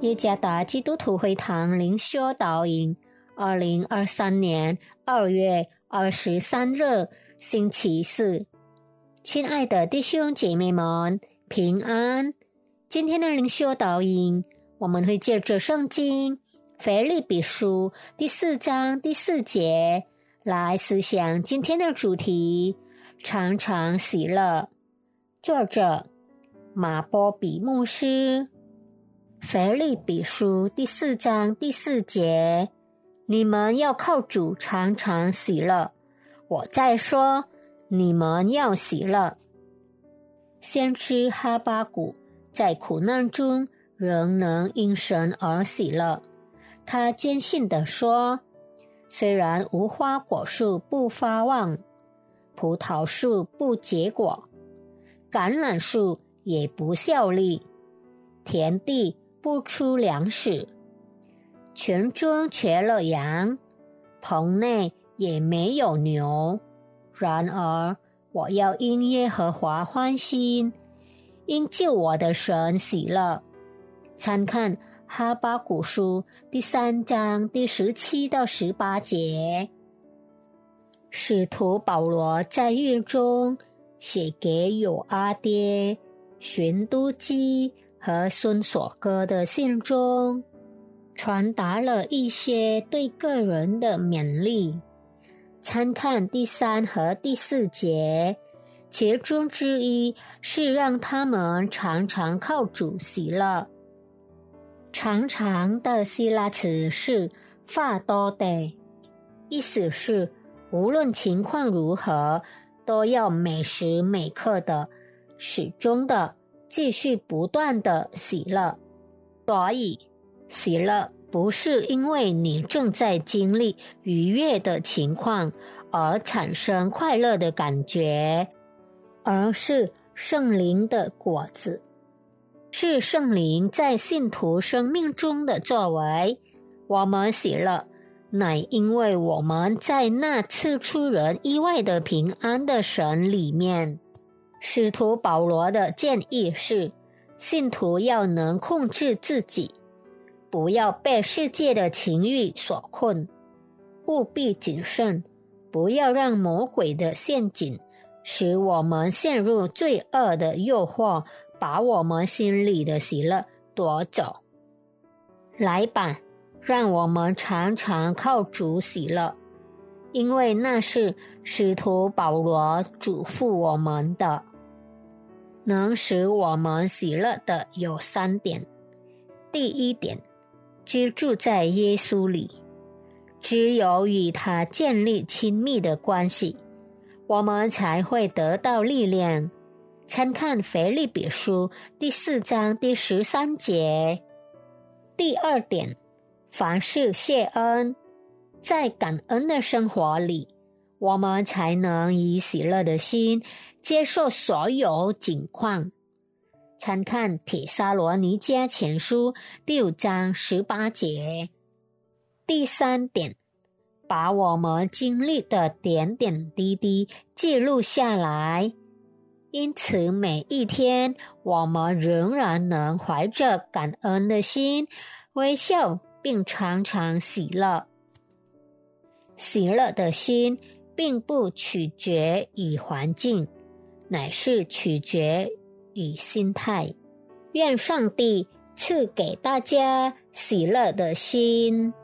耶加达基督徒会堂灵修导引，二零二三年二月二十三日星期四，亲爱的弟兄姐妹们，平安！今天的灵修导引，我们会借着圣经腓立比书第四章第四节来思想今天的主题：常常喜乐。作者马波比牧师。腓利比书第四章第四节：你们要靠主常常喜乐。我在说，你们要喜乐。先知哈巴谷在苦难中仍能因神而喜乐。他坚信地说：虽然无花果树不发旺，葡萄树不结果，橄榄树也不效力，田地。不出粮食，群中缺了羊，棚内也没有牛。然而，我要因耶和华欢心，因救我的神喜乐。参看哈巴古书第三章第十七到十八节。使徒保罗在狱中写给有阿爹寻都基。和孙所哥的信中，传达了一些对个人的勉励。参看第三和第四节，其中之一是让他们常常靠主席了。常常的希腊词是“发多的”，意思是无论情况如何，都要每时每刻的、始终的。继续不断的喜乐，所以喜乐不是因为你正在经历愉悦的情况而产生快乐的感觉，而是圣灵的果子，是圣灵在信徒生命中的作为。我们喜乐，乃因为我们在那次出人意外的平安的神里面。使徒保罗的建议是：信徒要能控制自己，不要被世界的情欲所困，务必谨慎，不要让魔鬼的陷阱使我们陷入罪恶的诱惑，把我们心里的喜乐夺走。来吧，让我们常常靠主喜乐。因为那是使徒保罗嘱咐我们的，能使我们喜乐的有三点。第一点，居住在耶稣里，只有与他建立亲密的关系，我们才会得到力量。参看腓立比书第四章第十三节。第二点，凡事谢恩。在感恩的生活里，我们才能以喜乐的心接受所有境况。参看《铁沙罗尼迦前书》第五章十八节。第三点，把我们经历的点点滴滴记录下来，因此每一天我们仍然能怀着感恩的心微笑，并常常喜乐。喜乐的心，并不取决于环境，乃是取决于心态。愿上帝赐给大家喜乐的心。